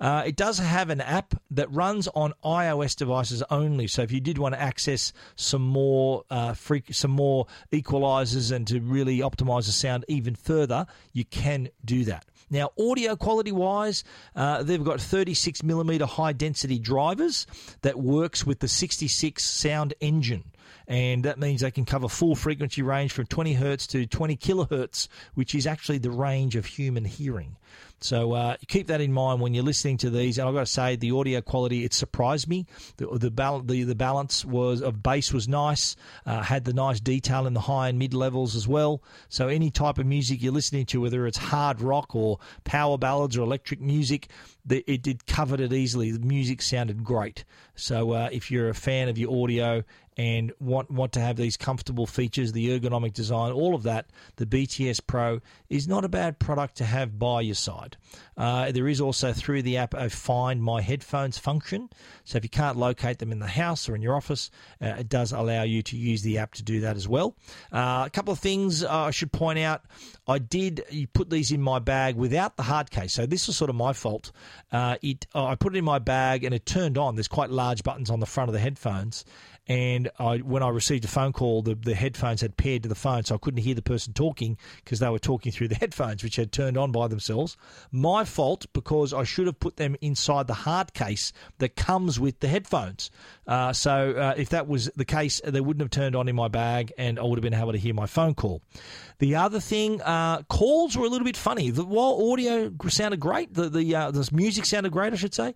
Uh, it does have an app that runs on iOS devices only. So if you did want to access some more uh, some more equalizers and to really optimize the sound even further, you can do that. Now, audio quality wise, uh, they've got 36 millimeter high density drivers that works with the 66 sound engine and that means they can cover full frequency range from 20 hertz to 20 kilohertz, which is actually the range of human hearing. So uh, keep that in mind when you're listening to these. And I've got to say, the audio quality it surprised me. The the, bal- the, the balance was of bass was nice. Uh, had the nice detail in the high and mid levels as well. So any type of music you're listening to, whether it's hard rock or power ballads or electric music, the, it did covered it easily. The music sounded great. So uh, if you're a fan of your audio and want want to have these comfortable features, the ergonomic design, all of that, the BTS Pro is not a bad product to have by your side. Uh, there is also through the app a Find My Headphones function. So if you can't locate them in the house or in your office, uh, it does allow you to use the app to do that as well. Uh, a couple of things uh, I should point out. I did put these in my bag without the hard case, so this was sort of my fault. Uh, it I put it in my bag and it turned on. There's quite large buttons on the front of the headphones, and I, when I received a phone call, the, the headphones had paired to the phone, so I couldn't hear the person talking because they were talking through the [laughs] headphones, which had turned on by themselves. My fault because I should have put them inside the hard case that comes with the headphones. Uh, so uh, if that was the case, they wouldn't have turned on in my bag, and I would have been able to hear my phone call. The other thing, uh, calls were a little bit funny. The, while audio sounded great, the the, uh, the music sounded great, I should say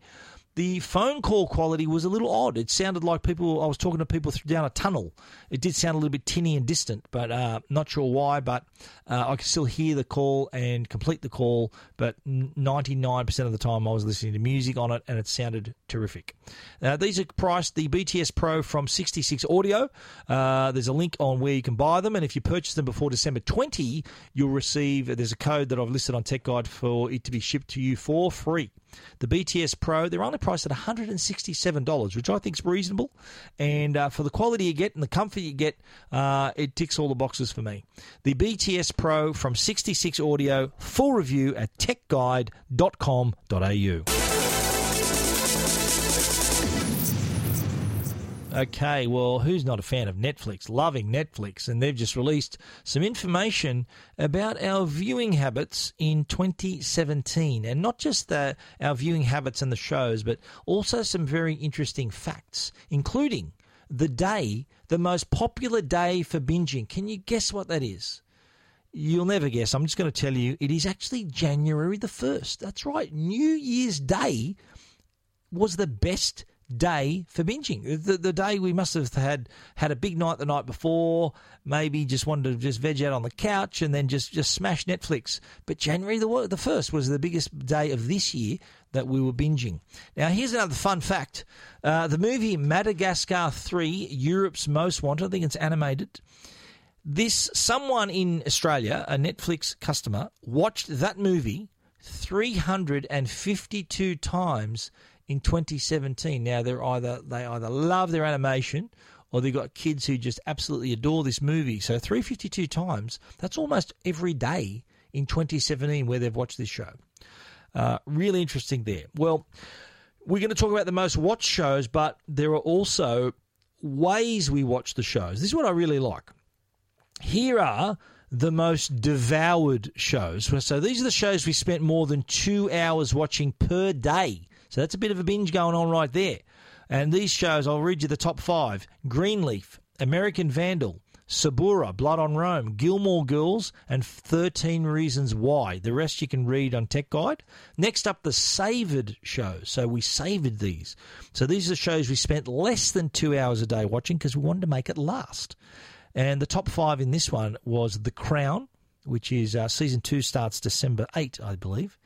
the phone call quality was a little odd. It sounded like people. I was talking to people down a tunnel. It did sound a little bit tinny and distant, but uh, not sure why. But uh, I could still hear the call and complete the call. But ninety nine percent of the time, I was listening to music on it, and it sounded terrific. Now these are priced the BTS Pro from sixty six Audio. Uh, there's a link on where you can buy them, and if you purchase them before December twenty, you'll receive. There's a code that I've listed on Tech Guide for it to be shipped to you for free. The BTS Pro, they're only priced at $167, which I think is reasonable. And uh, for the quality you get and the comfort you get, uh, it ticks all the boxes for me. The BTS Pro from 66 Audio, full review at techguide.com.au. Okay, well, who's not a fan of Netflix? Loving Netflix, and they've just released some information about our viewing habits in 2017, and not just the, our viewing habits and the shows, but also some very interesting facts, including the day, the most popular day for binging. Can you guess what that is? You'll never guess. I'm just going to tell you it is actually January the 1st. That's right. New Year's Day was the best day for binging. The, the day we must have had had a big night the night before, maybe just wanted to just veg out on the couch and then just, just smash Netflix. But January the, the 1st was the biggest day of this year that we were binging. Now, here's another fun fact uh, the movie Madagascar 3, Europe's Most Wanted, I think it's animated. This someone in Australia, a Netflix customer, watched that movie 352 times in 2017. Now they're either they either love their animation or they've got kids who just absolutely adore this movie. So 352 times, that's almost every day in 2017 where they've watched this show. Uh, really interesting there. Well, we're going to talk about the most watched shows, but there are also ways we watch the shows. This is what I really like. Here are the most devoured shows. So these are the shows we spent more than two hours watching per day. So that's a bit of a binge going on right there. And these shows, I'll read you the top five Greenleaf, American Vandal, Suburra, Blood on Rome, Gilmore Girls, and 13 Reasons Why. The rest you can read on Tech Guide. Next up, the Savoured shows. So we savoured these. So these are shows we spent less than two hours a day watching because we wanted to make it last. And the top five in this one was The Crown, which is uh, season two starts December 8, I believe.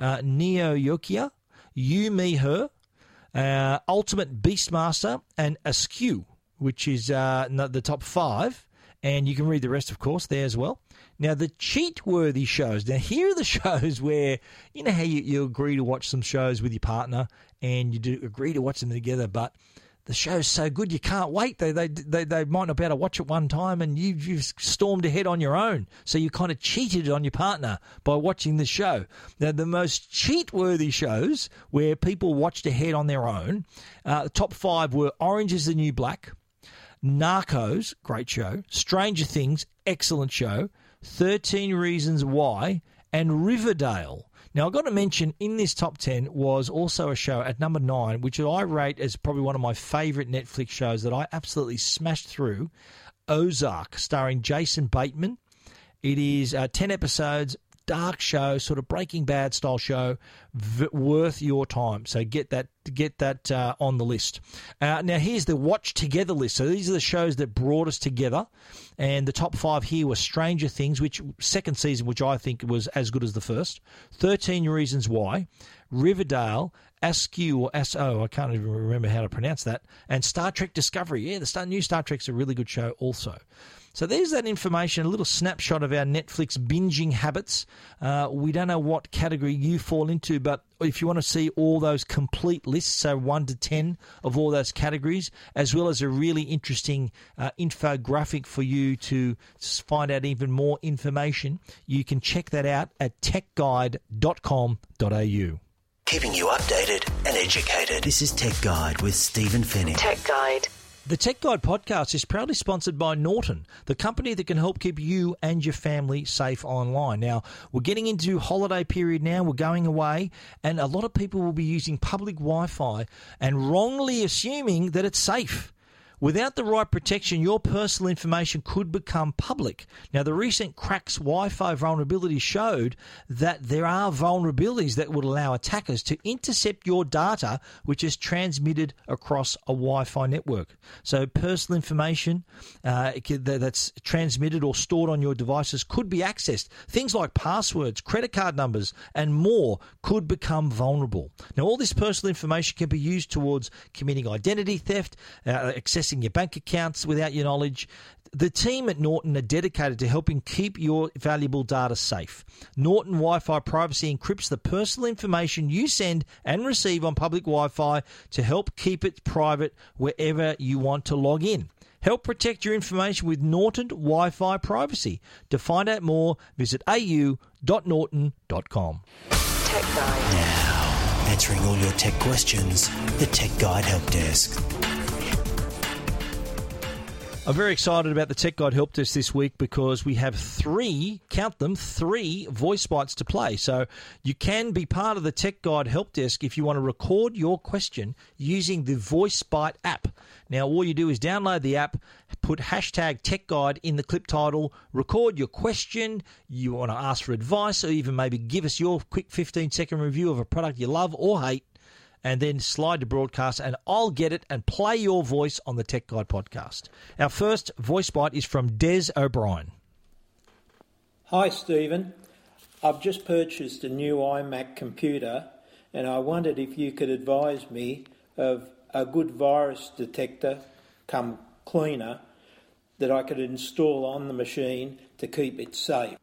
Uh, Neo Yokio, You, Me, Her, uh, Ultimate Beastmaster, and Askew, which is uh, the top five. And you can read the rest, of course, there as well. Now, the cheat worthy shows. Now, [laughs] here are the shows where, you know, how you, you agree to watch some shows with your partner and you do agree to watch them together, but the show's so good you can't wait. They they they, they might not be able to watch it one time, and you you've stormed ahead on your own. So you kind of cheated on your partner by watching the show. Now the most cheat worthy shows where people watched ahead on their own. Uh, the top five were Orange Is the New Black, Narcos, great show, Stranger Things, excellent show, Thirteen Reasons Why, and Riverdale. Now, I've got to mention in this top 10 was also a show at number nine, which I rate as probably one of my favourite Netflix shows that I absolutely smashed through Ozark, starring Jason Bateman. It is uh, 10 episodes, dark show, sort of Breaking Bad style show, v- worth your time. So get that get that uh, on the list. Uh, now here's the watch together list. So these are the shows that brought us together, and the top five here were Stranger Things, which second season, which I think was as good as the first. Thirteen Reasons Why, Riverdale, Askew or S-O, I can't even remember how to pronounce that, and Star Trek Discovery. Yeah, the new Star Trek's a really good show also. So there's that information, a little snapshot of our Netflix binging habits. Uh, we don't know what category you fall into, but if you want to see all those complete lists, so 1 to 10 of all those categories, as well as a really interesting uh, infographic for you to find out even more information, you can check that out at techguide.com.au. Keeping you updated and educated. This is Tech Guide with Stephen Fenech. Tech Guide. The Tech Guide podcast is proudly sponsored by Norton, the company that can help keep you and your family safe online. Now, we're getting into holiday period now, we're going away, and a lot of people will be using public Wi Fi and wrongly assuming that it's safe. Without the right protection, your personal information could become public. Now, the recent Cracks Wi Fi vulnerability showed that there are vulnerabilities that would allow attackers to intercept your data, which is transmitted across a Wi Fi network. So, personal information uh, that's transmitted or stored on your devices could be accessed. Things like passwords, credit card numbers, and more could become vulnerable. Now, all this personal information can be used towards committing identity theft, uh, accessing your bank accounts without your knowledge. The team at Norton are dedicated to helping keep your valuable data safe. Norton Wi Fi privacy encrypts the personal information you send and receive on public Wi Fi to help keep it private wherever you want to log in. Help protect your information with Norton Wi Fi privacy. To find out more, visit au.norton.com. Tech Guide. Now, answering all your tech questions, the Tech Guide Help Desk. I'm very excited about the Tech Guide Help Desk this week because we have three, count them, three voice bites to play. So you can be part of the Tech Guide Help Desk if you want to record your question using the Voice Bite app. Now, all you do is download the app, put hashtag Tech Guide in the clip title, record your question, you want to ask for advice, or even maybe give us your quick 15 second review of a product you love or hate and then slide to broadcast, and I'll get it and play your voice on the Tech Guide podcast. Our first voice bite is from Des O'Brien. Hi, Stephen. I've just purchased a new iMac computer, and I wondered if you could advise me of a good virus detector, come cleaner, that I could install on the machine to keep it safe.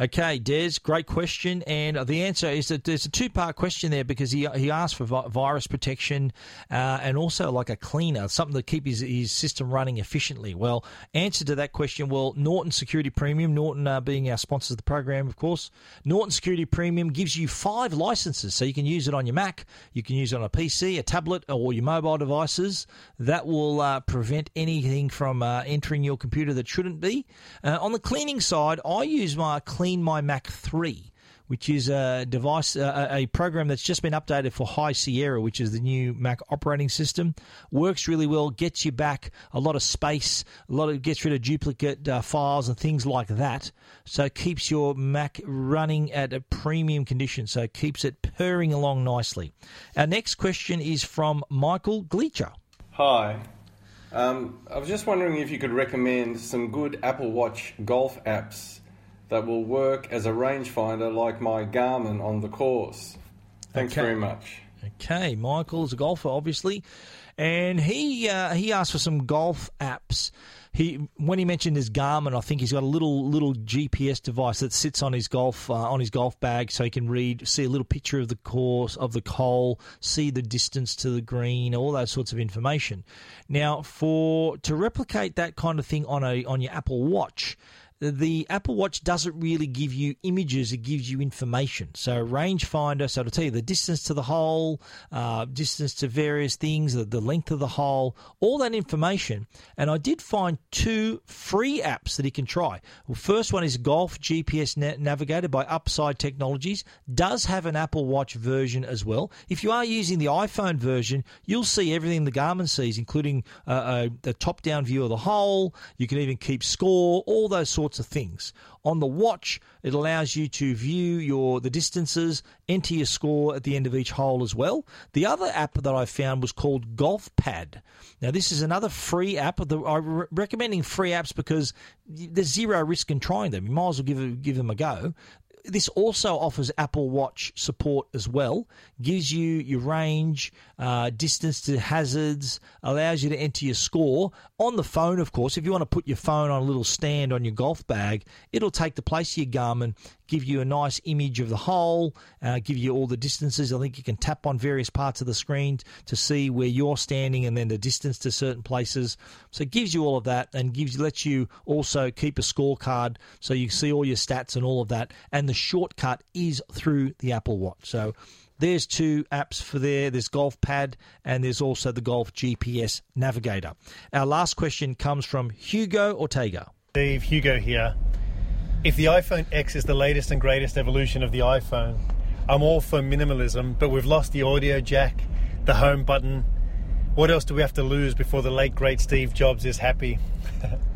Okay, Des, great question. And the answer is that there's a two part question there because he, he asked for vi- virus protection uh, and also like a cleaner, something to keep his, his system running efficiently. Well, answer to that question well, Norton Security Premium, Norton uh, being our sponsors of the program, of course, Norton Security Premium gives you five licenses. So you can use it on your Mac, you can use it on a PC, a tablet, or your mobile devices. That will uh, prevent anything from uh, entering your computer that shouldn't be. Uh, on the cleaning side, I use my Clean My Mac 3 which is a device, uh, a program that's just been updated for High Sierra, which is the new Mac operating system. Works really well, gets you back a lot of space, a lot of gets rid of duplicate uh, files and things like that. So keeps your Mac running at a premium condition. So keeps it purring along nicely. Our next question is from Michael Gleacher. Hi. Um, I was just wondering if you could recommend some good Apple Watch golf apps that will work as a rangefinder like my Garmin on the course. Thanks Okay. very much. Okay, Michael is a golfer, obviously, and he uh, he asked for some golf apps. He when he mentioned his Garmin, I think he's got a little little GPS device that sits on his golf uh, on his golf bag, so he can read, see a little picture of the course of the hole, see the distance to the green, all those sorts of information. Now, for to replicate that kind of thing on a on your Apple Watch, the Apple Watch doesn't really give you images; it gives you information. So rangefinder, so to tell you the distance to the hole, uh, distance to various things, the, the length of the hole, all that information. And I did find two free apps that you can try. Well, first one is Golf GPS Na- Navigator by Upside Technologies. Does have an Apple Watch version as well. If you are using the iPhone version, you'll see everything the Garmin sees, including uh, uh, the top-down view of the hole. You can even keep score, all those sorts of things. On the watch, it allows you to view your the distances, enter your score at the end of each hole as well. The other app that I found was called Golf Pad. Now, this is another free app. I'm recommending free apps because there's zero risk in trying them. You might as well give give them a go this also offers Apple Watch support as well. Gives you your range, uh, distance to hazards, allows you to enter your score on the phone. Of course, if you want to put your phone on a little stand on your golf bag, it'll take the place of your Garmin, give you a nice image of the hole, uh, give you all the distances. I think you can tap on various parts of the screen to see where you're standing and then the distance to certain places. So it gives you all of that and gives lets you also keep a scorecard so you see all your stats and all of that. And the shortcut is through the Apple Watch. So there's two apps for there. There's Golf Pad and there's also the Golf GPS Navigator. Our last question comes from Hugo Ortega. Steve, Hugo here. If the iPhone X is the latest and greatest evolution of the iPhone, I'm all for minimalism, but we've lost the audio jack, the home button. What else do we have to lose before the late great Steve Jobs is happy? [laughs]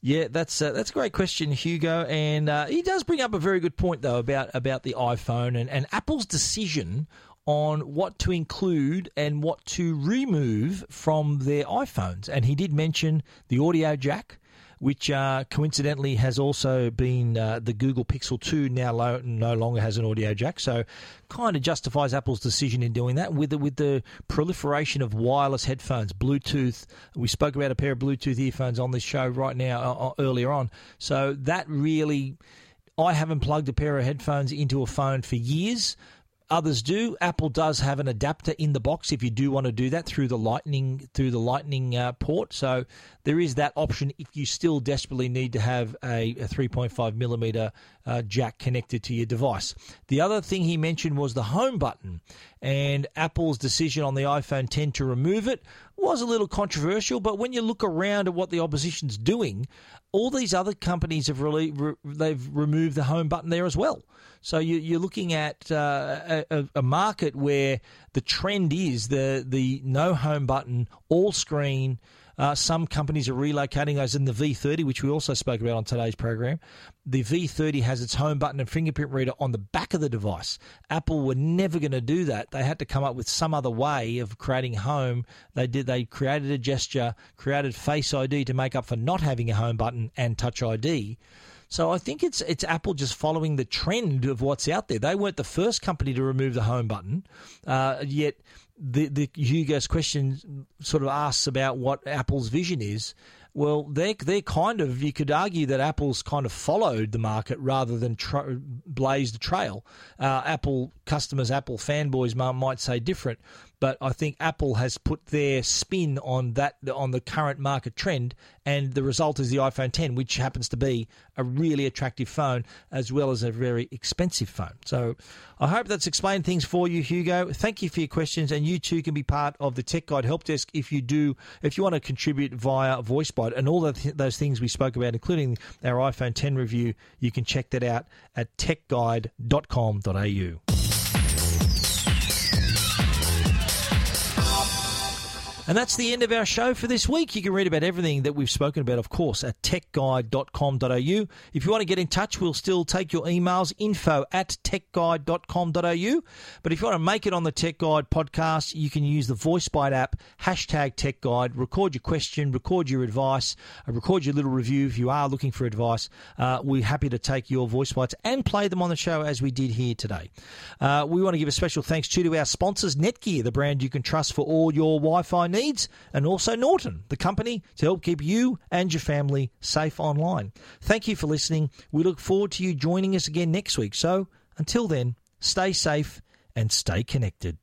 Yeah, that's uh, that's a great question, Hugo, and uh, he does bring up a very good point though about about the iPhone and, and Apple's decision on what to include and what to remove from their iPhones. And he did mention the audio jack, which uh, coincidentally has also been uh, the Google Pixel 2 now lo- no longer has an audio jack. So kind of justifies Apple's decision in doing that with the, with the proliferation of wireless headphones, Bluetooth. We spoke about a pair of Bluetooth earphones on this show right now uh, uh, earlier on. So that really I haven't plugged a pair of headphones into a phone for years. Others do. Apple does have an adapter in the box if you do want to do that through the lightning through the lightning uh, port. So there is that option if you still desperately need to have a, a 3.5 millimeter uh, jack connected to your device. The other thing he mentioned was the home button, and Apple's decision on the iPhone 10 to remove it was a little controversial. But when you look around at what the opposition's doing, all these other companies have really re- they've removed the home button there as well. So you, you're looking at uh, a, a market where the trend is the the no home button, all screen. Uh, some companies are relocating those in the V30, which we also spoke about on today's program. The V30 has its home button and fingerprint reader on the back of the device. Apple were never going to do that. They had to come up with some other way of creating home. They did. They created a gesture, created Face ID to make up for not having a home button and Touch ID. So I think it's it's Apple just following the trend of what's out there. They weren't the first company to remove the home button, uh, yet the the Hugo's question sort of asks about what Apple's vision is. Well, they they kind of you could argue that Apple's kind of followed the market rather than tra- blazed the trail. Uh, Apple customers, Apple fanboys might say different, but I think Apple has put their spin on that on the current market trend, and the result is the iPhone 10, which happens to be a really attractive phone as well as a very expensive phone. So I hope that's explained things for you, Hugo. Thank you for your questions, and you too can be part of the Tech Guide Help Desk if you do if you want to contribute via VoiceBite and all of those things we spoke about, including our iPhone 10 review. You can check that out at techguide.com.au. And that's the end of our show for this week. You can read about everything that we've spoken about, of course, at techguide.com.au. If you want to get in touch, we'll still take your emails, info at techguide.com.au. But if you want to make it on the Tech Guide podcast, you can use the VoiceBite app, hashtag Tech Guide, record your question, record your advice, uh, record your little review if you are looking for advice. Uh, we're happy to take your voice bites and play them on the show as we did here today. Uh, we want to give a special thanks too to our sponsors, Netgear, the brand you can trust for all your Wi Fi needs needs, and also Norton, the company to help keep you and your family safe online. Thank you for listening. We look forward to you joining us again next week. So until then, stay safe and stay connected.